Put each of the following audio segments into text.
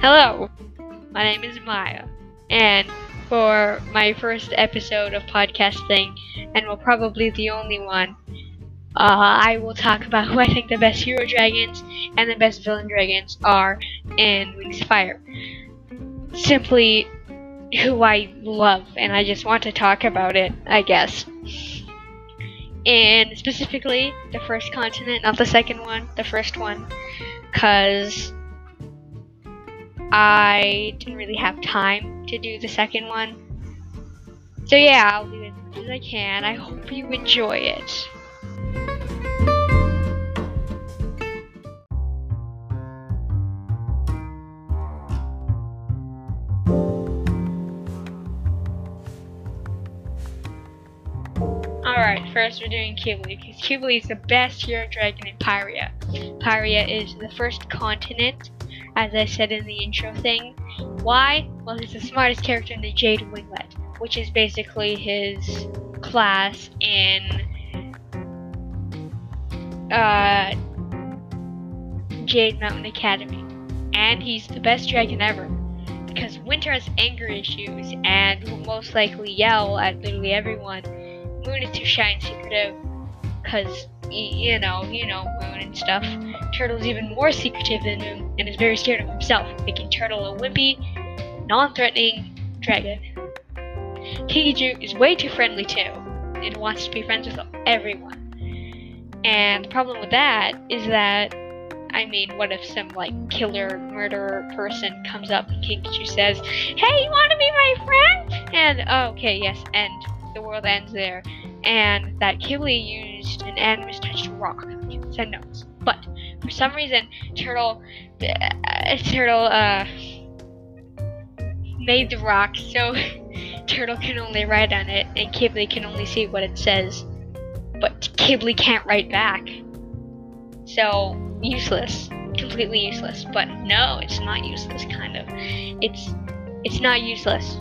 Hello, my name is Maya, and for my first episode of podcasting, and will probably the only one, uh, I will talk about who I think the best hero dragons and the best villain dragons are in Wings of Fire. Simply who I love, and I just want to talk about it, I guess. And specifically, the first continent, not the second one, the first one, because I didn't really have time to do the second one. So yeah, I'll do as much as I can. I hope you enjoy it. Alright, first we're doing Qibli, because Qibli is the best hero dragon in Pyrrhia. Pyrrhia is the first continent, as I said in the intro thing. Why? Well, he's the smartest character in the Jade Winglet, which is basically his class in uh, Jade Mountain Academy. And he's the best dragon ever. Because Winter has anger issues and will most likely yell at literally everyone. Moon is too shy and secretive because, you know, you know, Moon and stuff. Turtle's even more secretive than Moon and is very scared of himself, making Turtle a wimpy, non-threatening dragon. Kinkajou is way too friendly too. and wants to be friends with everyone. And the problem with that is that, I mean, what if some, like, killer, murderer person comes up and Kinkajou says, Hey, you want to be my friend? And, oh, okay, yes, and the world ends there. And that Qibli used an animus rock to send notes. But, for some reason, Turtle, uh, Turtle, uh, made the rock so Turtle can only write on it and Qibli can only see what it says. But Qibli can't write back. So, useless. Completely useless. But no, it's not useless, kind of. It's, it's not useless.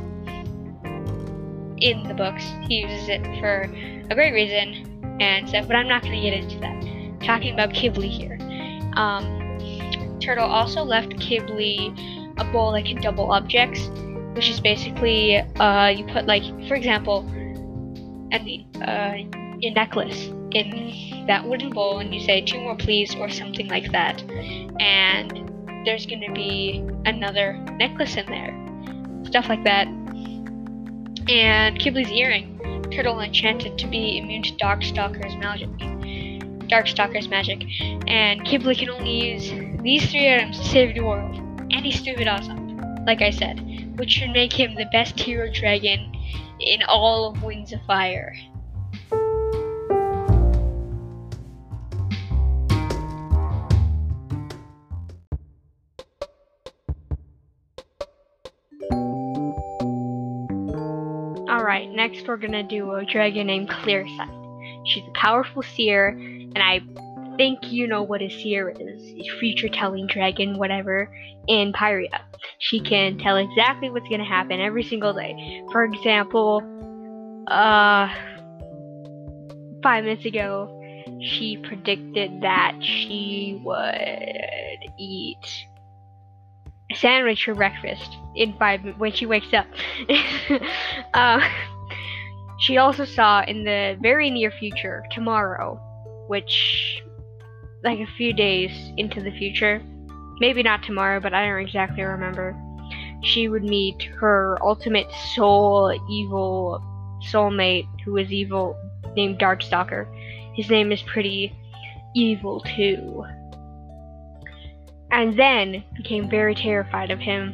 In the books, he uses it for a great reason and stuff, but I'm not gonna get into that. talking about Qibli here. Um, Turtle also left Qibli a bowl that can double objects, which is basically uh, you put like, for example, a, uh, a necklace in that wooden bowl, and you say two more please or something like that, and there's gonna be another necklace in there, stuff like that. And Qibli's earring, Turtle enchanted to be immune to Darkstalker's magic. Darkstalker's magic, and Qibli can only use these three items to save the world. And he's stupid awesome, like I said, which should make him the best hero dragon in all of Wings of Fire. Next we're gonna do a dragon named Clearsight. She's a powerful seer, and I think you know what a seer is. A future telling dragon, whatever, in Pyrrhia. She can tell exactly what's gonna happen every single day. For example, uh five minutes ago she predicted that she would eat a sandwich for breakfast in five when she wakes up. uh, she also saw in the very near future, tomorrow, which like a few days into the future, maybe not tomorrow, but I don't exactly remember. She would meet her ultimate soul evil soulmate who is evil named Darkstalker. His name is pretty evil too and then became very terrified of him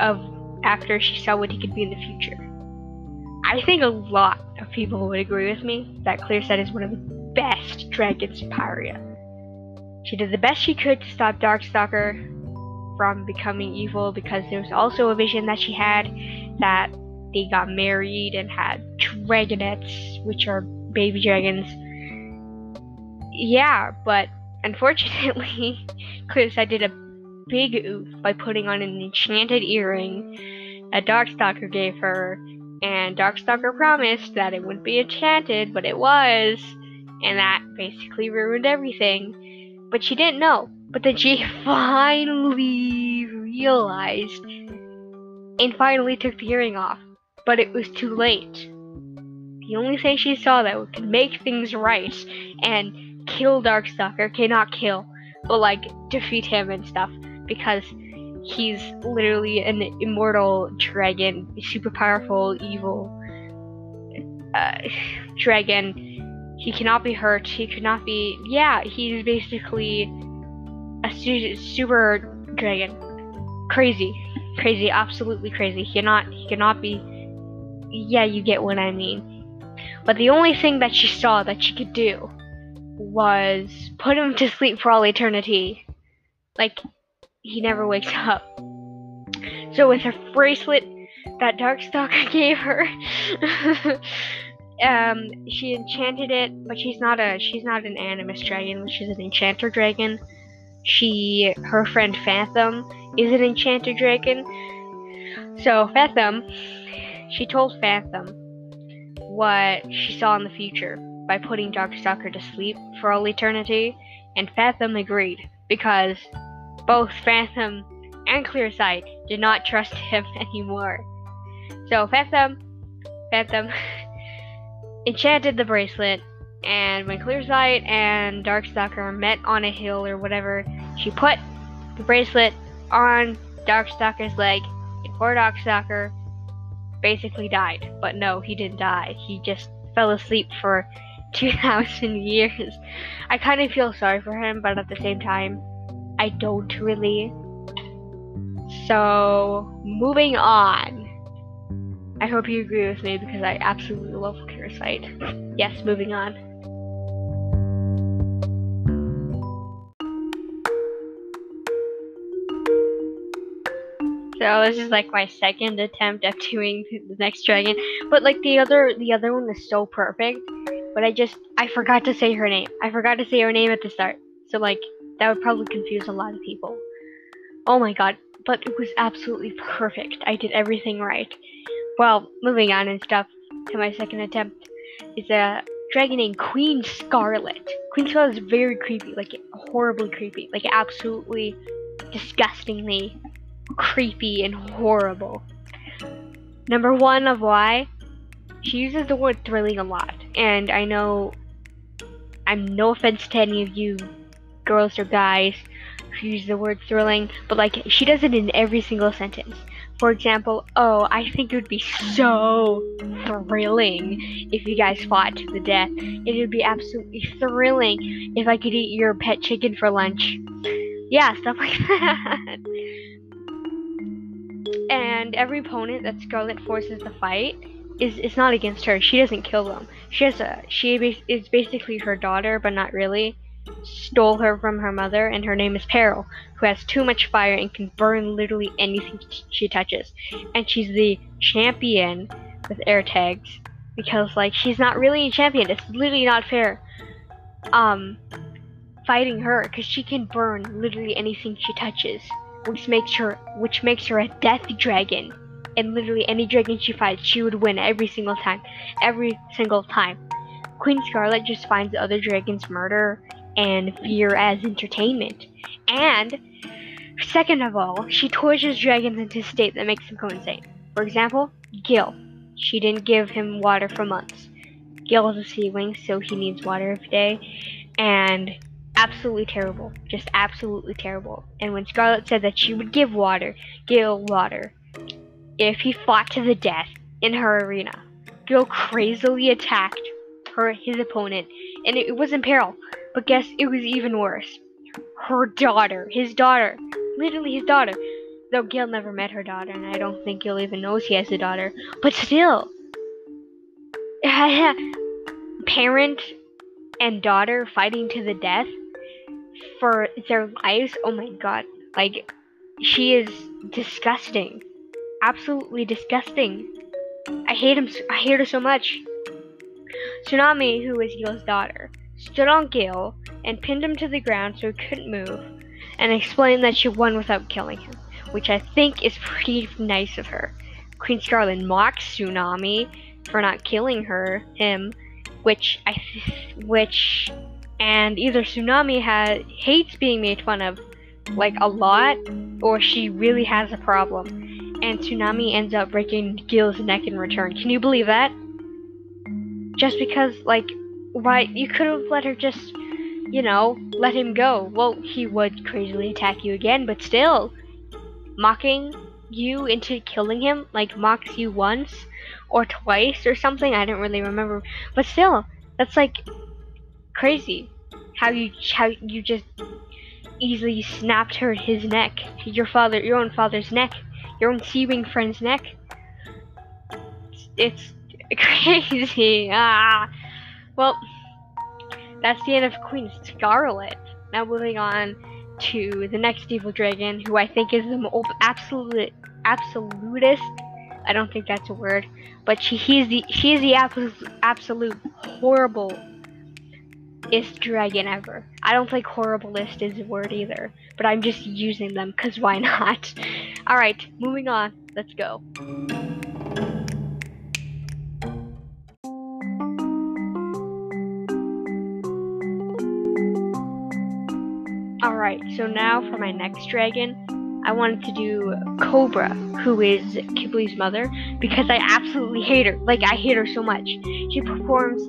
of after she saw what he could be in the future. I think a lot of people would agree with me that Clearsight is one of the best dragons in Pyrrhia. She did the best she could to stop Darkstalker from becoming evil because there was also a vision that she had that they got married and had dragonettes, which are baby dragons. Yeah, but Unfortunately, Clearsight did a big oof by putting on an enchanted earring that Darkstalker gave her, and Darkstalker promised that it wouldn't be enchanted, but it was, and that basically ruined everything. But she didn't know. But then she finally realized and finally took the earring off. But it was too late. The only thing she saw that could make things right and kill Darkstalker, okay, not kill, but like defeat him and stuff, because he's literally an immortal dragon, super powerful, evil uh, dragon. He cannot be hurt. He could not be. Yeah, he's basically a su- super dragon. Crazy, crazy, absolutely crazy. He cannot. He cannot be. Yeah, you get what I mean. But the only thing that she saw that she could do was put him to sleep for all eternity. Like he never wakes up. So with her bracelet that Darkstalker gave her, um, she enchanted it, but she's not a she's not an animus dragon, she's an enchanter dragon. She her friend Fathom is an enchanter dragon. So Fathom, she told Fathom what she saw in the future by putting Darkstalker to sleep for all eternity, and Fathom agreed because both Fathom and Clearsight did not trust him anymore. So Fathom, Fathom enchanted the bracelet, and when Clearsight and Darkstalker met on a hill or whatever, she put the bracelet on Darkstalker's leg, and poor Darkstalker basically died. But no, he didn't die. He just fell asleep for 2,000 years. I kind of feel sorry for him, but at the same time, I don't really. So, moving on. I hope you agree with me because I absolutely love Clearsight. Yes, moving on. So this is like my second attempt at doing the next dragon, but like the other the other one is so perfect, but I just I forgot to say her name. I forgot to say her name at the start. So like that would probably confuse a lot of people. Oh my god, but it was absolutely perfect. I did everything right. Well, moving on and stuff to my second attempt is a dragon named Queen Scarlet. Queen Scarlet is very creepy, like horribly creepy, like absolutely disgustingly creepy and horrible. Number one of why she uses the word thrilling a lot, and I know I'm no offense to any of you girls or guys who use the word thrilling, but like she does it in every single sentence. For example, oh, I think it would be so thrilling if you guys fought to the death. It would be absolutely thrilling if I could eat your pet chicken for lunch. Yeah, stuff like that. and every opponent that Scarlet forces to fight is is not against her. She doesn't kill them. She has a she is basically her daughter, but not really stole her from her mother, and her name is Peril, who has too much fire and can burn literally anything she touches. And she's the champion with air tags because like she's not really a champion. It's literally not fair. Um, fighting her because she can burn literally anything she touches, which makes her which makes her a death dragon. And literally any dragon she fights, she would win every single time, every single time. Queen Scarlet just finds other dragons murder and fear as entertainment. And, second of all, she tortures dragons into a state that makes them go insane. For example, Gil. She didn't give him water for months. Gil is a sea wing, so he needs water every day. And absolutely terrible. Just absolutely terrible. And when Scarlet said that she would give water, Gil water, if he fought to the death in her arena, Gil crazily attacked her his opponent, and it, it was in peril. But guess it was even worse. Her daughter, his daughter, literally his daughter. Though Gil never met her daughter, and I don't think Gil even knows he has a daughter. But still, parent and daughter fighting to the death for their lives. Oh my god, like she is disgusting, absolutely disgusting. I hate him. I hate her so much. Tsunami, who is Gil's daughter, stood on Gil and pinned him to the ground so he couldn't move, and explained that she won without killing him, which I think is pretty nice of her. Queen Scarlet mocks Tsunami for not killing her, him, which I, which, and either Tsunami has hates being made fun of like a lot, or she really has a problem. And Tsunami ends up breaking Gil's neck in return. Can you believe that? Just because, like, why you could have let her just, you know, let him go. Well, he would crazily attack you again, but still, mocking you into killing him, like mocks you once or twice or something. I don't really remember, but still, that's like crazy. How you how you just easily snapped her his neck, your father, your own father's neck, your own Seawing friend's neck. It's, it's crazy. Ah, well, that's the end of Queen Scarlet. Now moving on to the next evil dragon, who I think is the absolute absolutist. I don't think that's a word, but she he's the she is the absolute absolute horrible is dragon ever. I don't think horriblest is a word either, but I'm just using them because why not? Alright, moving on. Let's go. Alright, so now for my next dragon, I wanted to do Cobra, who is Qibli's mother, because I absolutely hate her. Like, I hate her so much. She performs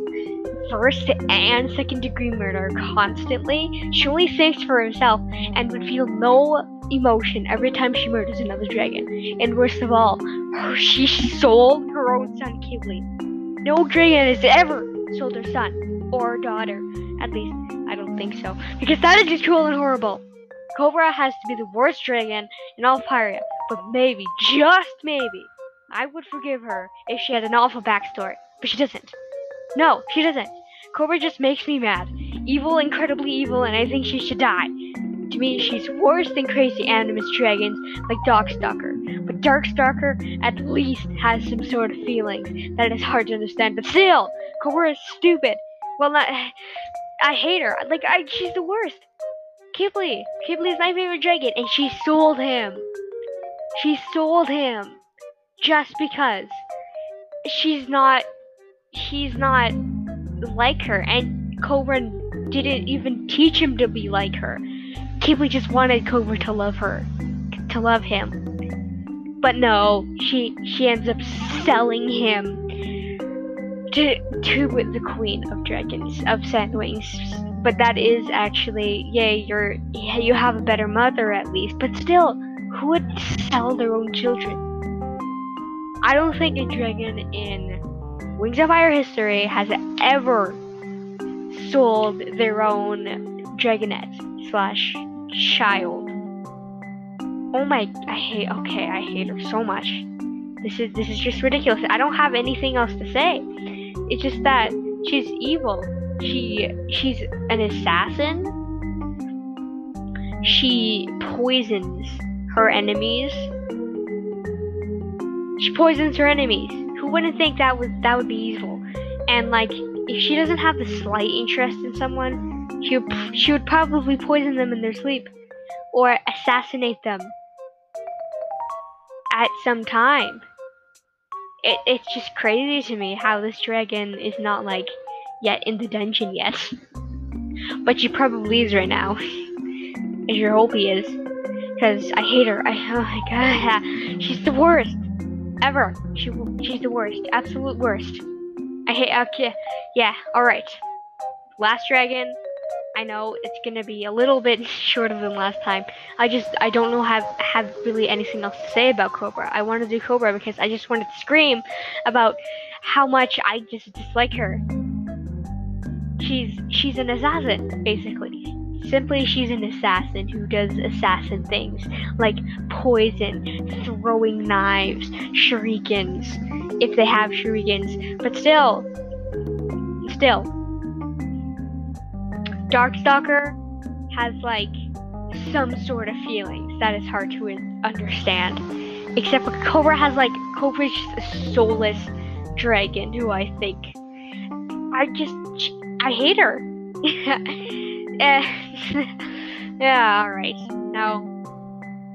first and second degree murder constantly. She only thinks for herself and would feel no emotion every time she murders another dragon. And worst of all, she sold her own son Qibli. No dragon has ever sold her son or daughter. At least, I don't think so. Because that is just cruel and horrible. Cobra has to be the worst dragon in all Pyrrhia, but maybe, just maybe, I would forgive her if she had an awful backstory. But she doesn't. No, she doesn't. Cobra just makes me mad. Evil, incredibly evil, and I think she should die. To me, she's worse than crazy animus dragons like Darkstalker. But Darkstalker at least has some sort of feelings that is hard to understand. But still, Cobra is stupid. Well, not. I hate her. Like, I, she's the worst. Qibli. Qibli is my favorite dragon, and she sold him. She sold him just because she's not. He's not like her, and Cobra didn't even teach him to be like her. Qibli just wanted Cobra to love her, to love him. But no, she she ends up selling him to to the Queen of Dragons of Sandwings. But that is actually, yay, you're you have a better mother at least. But still, who would sell their own children? I don't think a dragon in Wings of Fire history has ever sold their own dragonette slash child. Oh my, I hate, okay, I hate her so much. This is, this is just ridiculous. I don't have anything else to say. It's just that she's evil. She, she's an assassin. She poisons her enemies. She poisons her enemies Who wouldn't think that would that would be evil. And like, if she doesn't have the slight interest in someone, she would she would probably poison them in their sleep, or assassinate them at some time. It it's just crazy to me how this dragon is not like yet in the dungeon yet. but she probably is right now. I sure hope he is. Because I hate her. I, oh my god. She's the worst ever. She she's the worst, absolute worst. I hate. Okay, yeah. All right. Last dragon. I know it's gonna be a little bit shorter than last time. I just I don't know have have really anything else to say about Cobra. I want to do Cobra because I just wanted to scream about how much I just dislike her. She's she's an assassin basically. Simply, she's an assassin who does assassin things like poison, throwing knives, shurikens, if they have shurikens. But still, still, Darkstalker has like some sort of feelings that is hard to understand. Except for Cobra has like Cobra's soulless dragon who I think I just I hate her. yeah, alright. Now,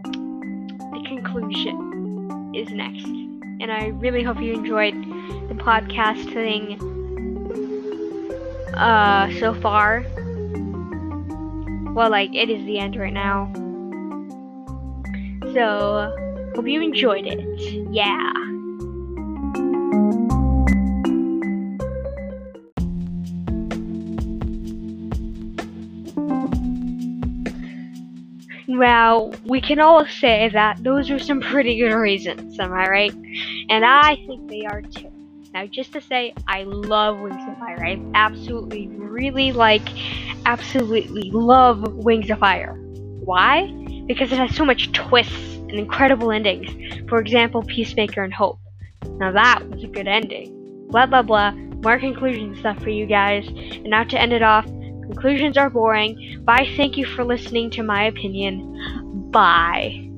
the conclusion is next. And I really hope you enjoyed the podcast thing uh, so far. Well, like, it is the end right now. So, hope you enjoyed it. Yeah. Well, we can all say that those are some pretty good reasons, am I right? And I think they are too. Now, just to say, I love Wings of Fire. I absolutely, really like, absolutely love Wings of Fire. Why? Because it has so much twists and incredible endings. For example, Peacemaker and Hope. Now that was a good ending. Blah blah blah. More conclusion stuff for you guys. And now to end it off, conclusions are boring. Bye. Thank you for listening to my opinion. Bye.